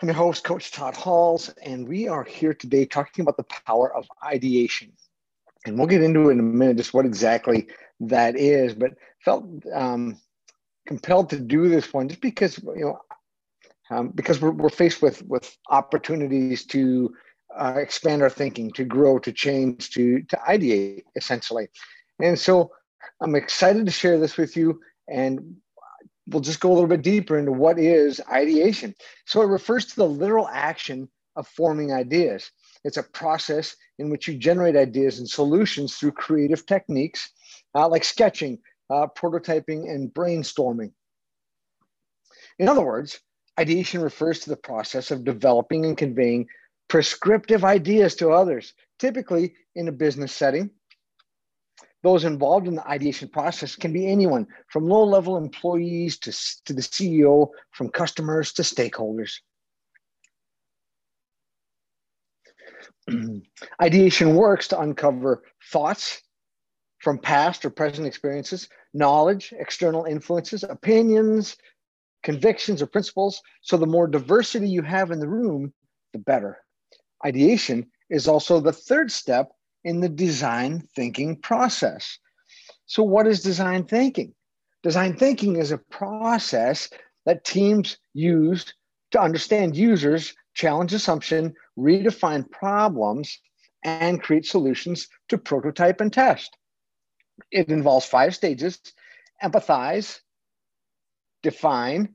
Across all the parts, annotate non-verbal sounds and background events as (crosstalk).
I'm your host, Coach Todd Halls, and we are here today talking about the power of ideation. And we'll get into it in a minute, just what exactly that is, but felt um, compelled to do this one just because, you know, um, because we're, we're faced with, with opportunities to uh, expand our thinking, to grow, to change, to, to ideate, essentially. And so I'm excited to share this with you. And we'll just go a little bit deeper into what is ideation. So it refers to the literal action of forming ideas. It's a process in which you generate ideas and solutions through creative techniques uh, like sketching, uh, prototyping, and brainstorming. In other words, ideation refers to the process of developing and conveying prescriptive ideas to others, typically in a business setting those involved in the ideation process can be anyone from low level employees to, to the CEO, from customers to stakeholders. (clears throat) ideation works to uncover thoughts from past or present experiences, knowledge, external influences, opinions, convictions, or principles. So the more diversity you have in the room, the better. Ideation is also the third step in the design thinking process. So, what is design thinking? Design thinking is a process that teams use to understand users, challenge assumption, redefine problems, and create solutions to prototype and test. It involves five stages empathize, define,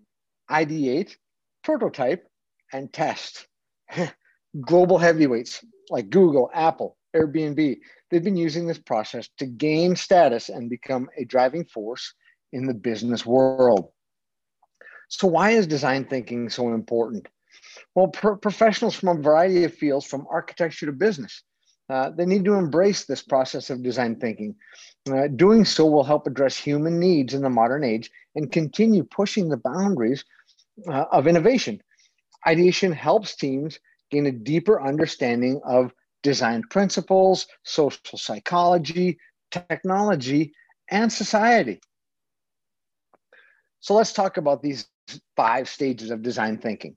ideate, prototype, and test. (laughs) Global heavyweights like Google, Apple, Airbnb, they've been using this process to gain status and become a driving force in the business world. So, why is design thinking so important? Well, pro- professionals from a variety of fields, from architecture to business, uh, they need to embrace this process of design thinking. Uh, doing so will help address human needs in the modern age and continue pushing the boundaries uh, of innovation. Ideation helps teams gain a deeper understanding of design principles, social psychology, technology, and society. So let's talk about these five stages of design thinking.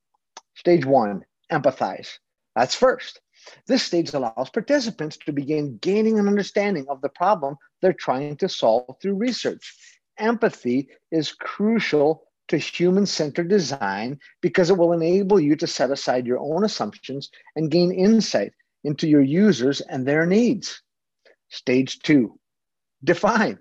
Stage one, empathize. That's first. This stage allows participants to begin gaining an understanding of the problem they're trying to solve through research. Empathy is crucial to human centered design because it will enable you to set aside your own assumptions and gain insight into your users and their needs. Stage two, define.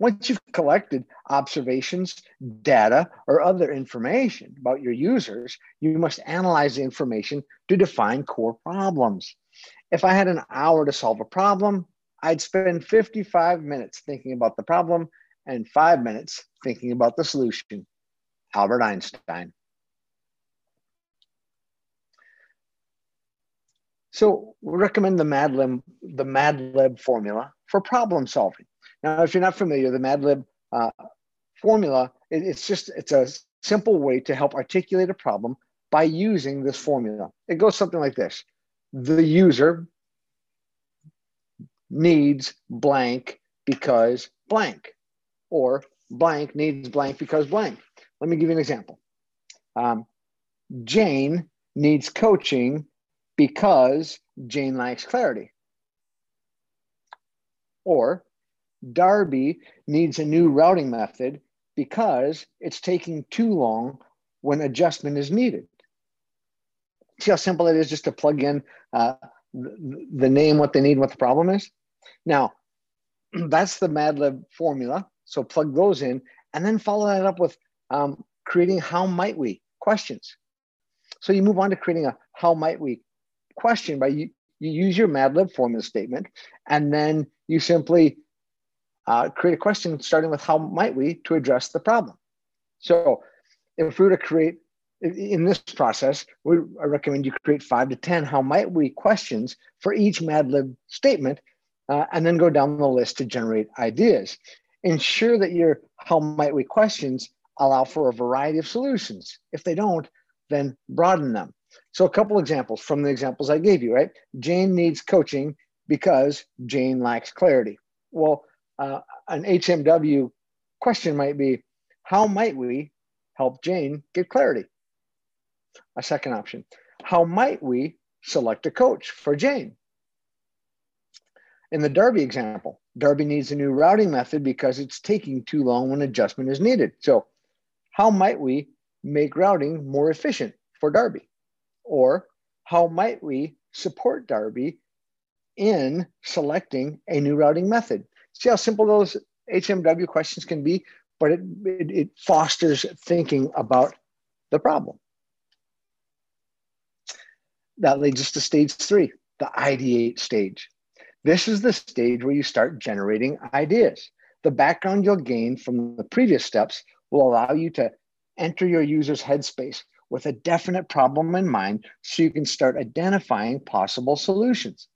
Once you've collected observations, data, or other information about your users, you must analyze the information to define core problems. If I had an hour to solve a problem, I'd spend 55 minutes thinking about the problem and five minutes thinking about the solution. Albert Einstein. So we recommend the MadLib, the MadLib formula for problem solving. Now, if you're not familiar, the MadLib uh, formula, it, it's just, it's a simple way to help articulate a problem by using this formula. It goes something like this. The user needs blank because blank, or blank needs blank because blank. Let me give you an example. Um, Jane needs coaching because Jane lacks clarity. Or Darby needs a new routing method because it's taking too long when adjustment is needed. See how simple it is just to plug in uh, the, name, what they need, what the problem is? Now, (clears throat) that's the MadLib formula. So plug those in and then follow that up with um, creating how might we questions. So you move on to creating a how might we question by you, you use your MadLib formula statement and then you simply uh, create a question starting with how might we to address the problem. So if we were to create in this process, we, I recommend you create five to 10 how might we questions for each MadLib statement, uh, and then go down the list to generate ideas. Ensure that your how might we questions allow for a variety of solutions. If they don't, then broaden them. So, a couple examples from the examples I gave you, right? Jane needs coaching because Jane lacks clarity. Well, uh, an HMW question might be How might we help Jane get clarity? A second option How might we select a coach for Jane? In the Darby example, Darby needs a new routing method because it's taking too long when adjustment is needed. So, how might we make routing more efficient for Darby? Or how might we support Darby in selecting a new routing method? See how simple those HMW questions can be, but it, it, it fosters thinking about the problem. That leads us to stage three, the ideate stage. This is the stage where you start generating ideas. The background you'll gain from the previous steps will allow you to enter your user's headspace with a definite problem in mind so you can start identifying possible solutions.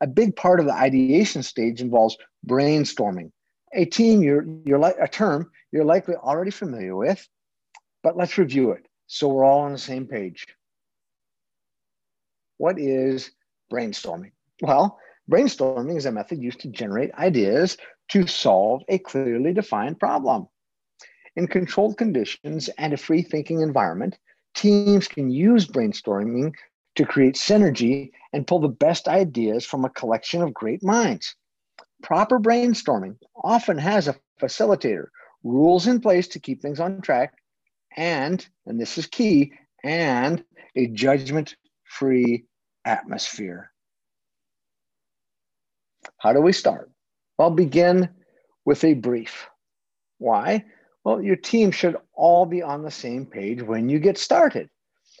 A big part of the ideation stage involves brainstorming. A team you're, you're like a term you're likely already familiar with, but let's review it so we're all on the same page. What is brainstorming? Well, brainstorming is a method used to generate ideas to solve a clearly defined problem. In controlled conditions and a free thinking environment, teams can use brainstorming to create synergy and pull the best ideas from a collection of great minds. Proper brainstorming often has a facilitator, rules in place to keep things on track, and, and this is key, and a judgment free atmosphere. How do we start? Well, begin with a brief. Why? Well, your team should all be on the same page when you get started.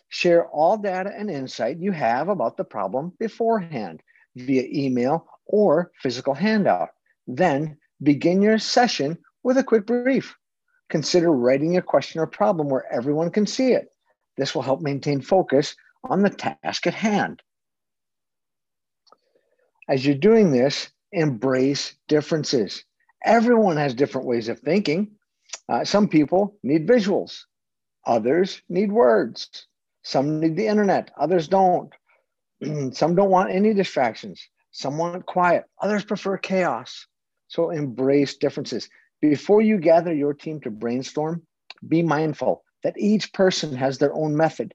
Share all data and insight you have about the problem beforehand via email or physical handout. Then begin your session with a quick brief. Consider writing a question or problem where everyone can see it. This will help maintain focus on the task at hand. As you're doing this, embrace differences. Everyone has different ways of thinking. Uh, some people need visuals, others need words. Some need the internet, others don't. (clears throat) some don't want any distractions. Some want quiet, others prefer chaos. So embrace differences. Before you gather your team to brainstorm, be mindful that each person has their own method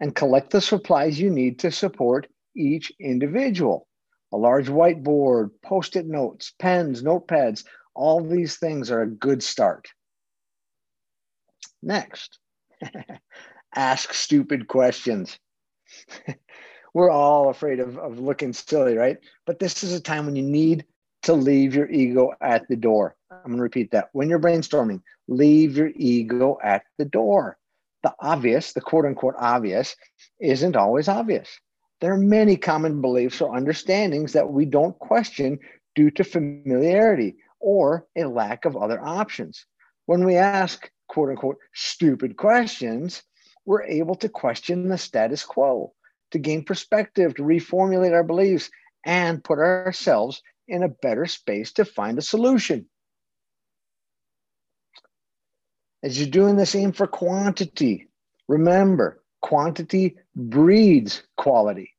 and collect the supplies you need to support each individual. A large whiteboard, post it notes, pens, notepads, all these things are a good start. Next, (laughs) ask stupid questions. (laughs) We're all afraid of, of looking silly, right? But this is a time when you need to leave your ego at the door. I'm going to repeat that. When you're brainstorming, leave your ego at the door. The obvious, the quote unquote obvious, isn't always obvious. There are many common beliefs or understandings that we don't question due to familiarity or a lack of other options. When we ask, quote unquote stupid questions, we're able to question the status quo, to gain perspective, to reformulate our beliefs, and put ourselves in a better space to find a solution. As you're doing the same for quantity, remember quantity breeds quality.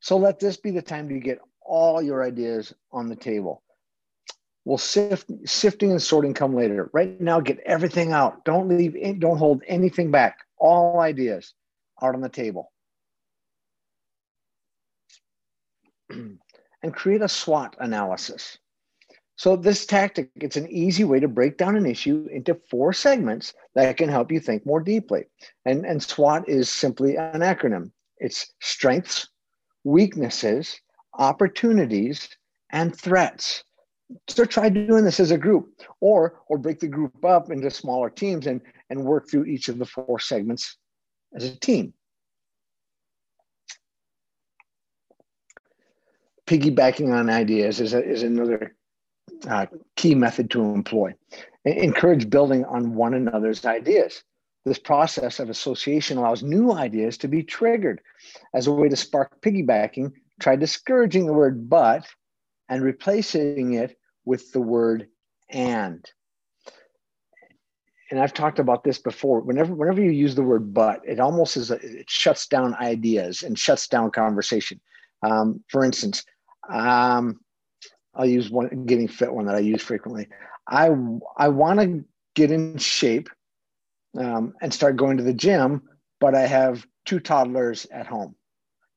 So let this be the time to get all your ideas on the table. We'll sift, sifting and sorting come later. Right now, get everything out. Don't leave, don't hold anything back. All ideas out on the table. (clears throat) and create a SWOT analysis. So this tactic, it's an easy way to break down an issue into four segments that can help you think more deeply. And, and SWOT is simply an acronym. its strengths, weaknesses, opportunities, and threats. So try doing this as a group or or break the group up into smaller teams and, and work through each of the four segments as a team. Piggybacking on ideas is, a, is another uh, key method to employ. Encourage building on one another's ideas. This process of association allows new ideas to be triggered. As a way to spark piggybacking, try discouraging the word but and replacing it with the word and. And I've talked about this before. Whenever, whenever you use the word but, it almost is a, it shuts down ideas and shuts down conversation. Um, for instance, um, I'll use one getting fit one that I use frequently. I I want to get in shape um, and start going to the gym, but I have two toddlers at home.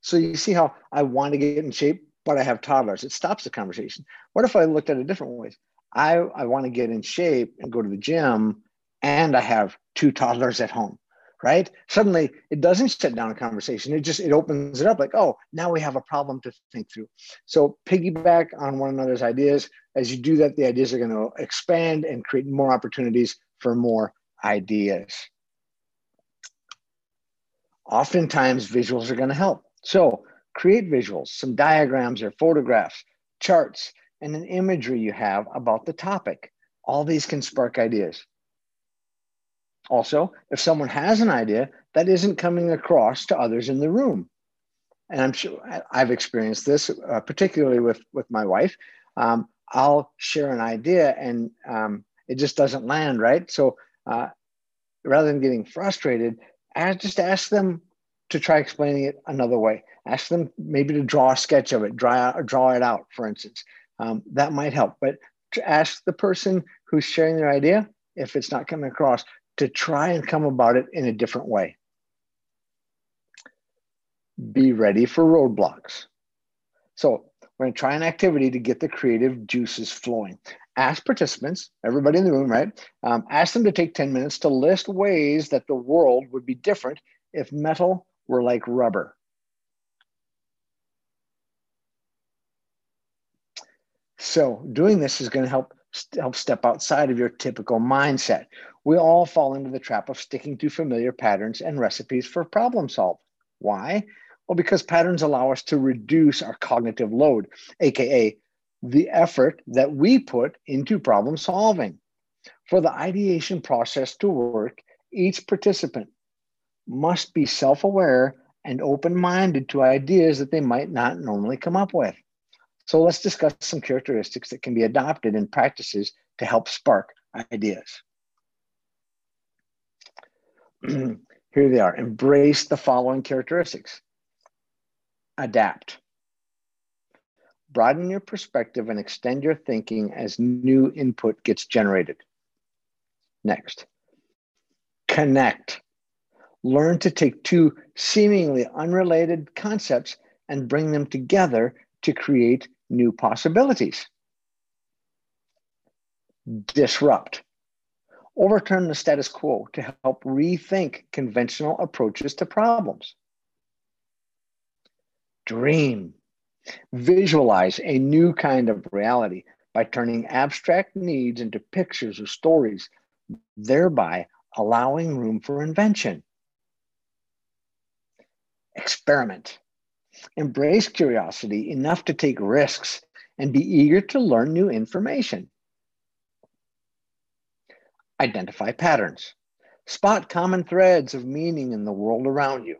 So you see how I want to get in shape, but I have toddlers. It stops the conversation. What if I looked at it different ways? I, I want to get in shape and go to the gym, and I have two toddlers at home, right? Suddenly it doesn't shut down a conversation. It just it opens it up like, oh, now we have a problem to think through. So piggyback on one another's ideas. As you do that, the ideas are going to expand and create more opportunities for more ideas. Oftentimes, visuals are going to help. So, create visuals, some diagrams or photographs, charts, and an imagery you have about the topic. All these can spark ideas. Also, if someone has an idea that isn't coming across to others in the room, and I'm sure I've experienced this, uh, particularly with, with my wife, um, I'll share an idea and um, it just doesn't land, right? So uh, rather than getting frustrated, I just ask them to try explaining it another way. Ask them maybe to draw a sketch of it, draw, draw it out, for instance. Um, that might help. But to ask the person who's sharing their idea, if it's not coming across, to try and come about it in a different way. Be ready for roadblocks. So we're going to try an activity to get the creative juices flowing ask participants, everybody in the room, right? Um, ask them to take 10 minutes to list ways that the world would be different if metal were like rubber. So doing this is going to help help step outside of your typical mindset. We all fall into the trap of sticking to familiar patterns and recipes for problem solve. Why? Well, because patterns allow us to reduce our cognitive load, aka the effort that we put into problem solving. For the ideation process to work, each participant must be self aware and open minded to ideas that they might not normally come up with. So let's discuss some characteristics that can be adopted in practices to help spark ideas. (clears throat) Here they are embrace the following characteristics adapt broaden your perspective and extend your thinking as new input gets generated. Next, connect. Learn to take two seemingly unrelated concepts and bring them together to create new possibilities. Disrupt. Overturn the status quo to help rethink conventional approaches to problems. Dream Visualize a new kind of reality by turning abstract needs into pictures or stories, thereby allowing room for invention. Experiment. Embrace curiosity enough to take risks and be eager to learn new information. Identify patterns. Spot common threads of meaning in the world around you.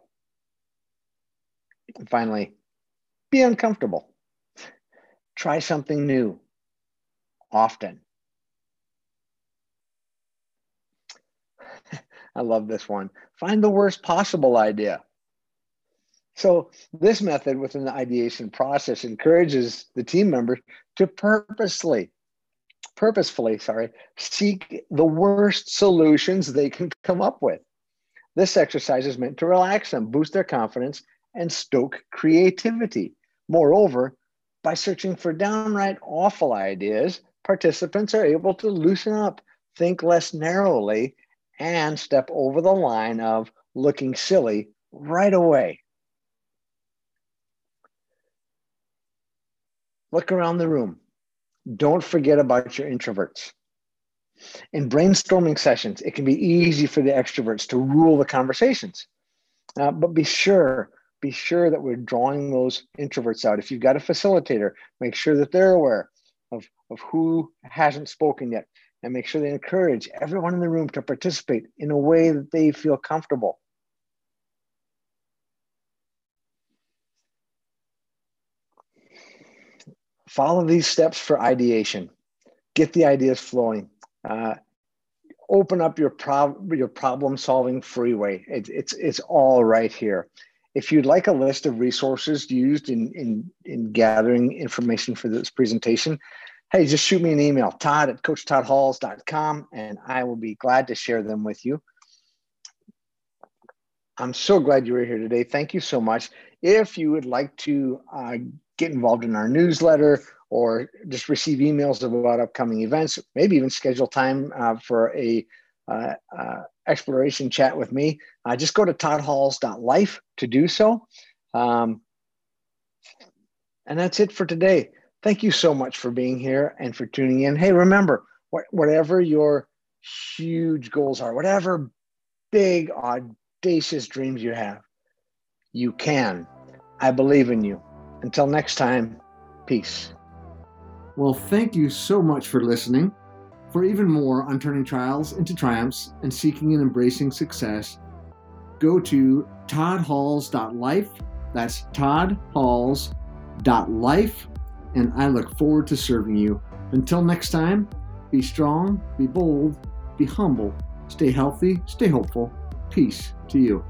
And finally, be uncomfortable. Try something new often. (laughs) I love this one. Find the worst possible idea. So, this method within the ideation process encourages the team members to purposely, purposefully, sorry, seek the worst solutions they can come up with. This exercise is meant to relax them, boost their confidence, and stoke creativity. Moreover, by searching for downright awful ideas, participants are able to loosen up, think less narrowly, and step over the line of looking silly right away. Look around the room. Don't forget about your introverts. In brainstorming sessions, it can be easy for the extroverts to rule the conversations. Uh, but be sure, be sure that we're drawing those introverts out. If you've got a facilitator, make sure that they're aware of, of who hasn't spoken yet and make sure they encourage everyone in the room to participate in a way that they feel comfortable. Follow these steps for ideation. Get the ideas flowing. Uh, open up your, your problem solving freeway. It, it's, it's all right here. If you'd like a list of resources used in, in, in gathering information for this presentation, hey, just shoot me an email, todd at coachtoddhalls.com, and I will be glad to share them with you. I'm so glad you were here today. Thank you so much. If you would like to uh, get involved in our newsletter or just receive emails about upcoming events, maybe even schedule time uh, for a uh, uh exploration chat with me, uh, just go to toddhalls.life to do so. Um, and that's it for today thank you so much for being here and for tuning in. Hey, remember, whatever your huge goals are, whatever big, audacious dreams you have, you can. I believe in you. Until next time, peace. Well, thank you so much for listening. For even more on turning trials into triumphs and seeking and embracing success, go to toddhalls.life. That's toddhalls.life and I look forward to serving you. Until next time, be strong, be bold, be humble, stay healthy, stay hopeful. Peace to you.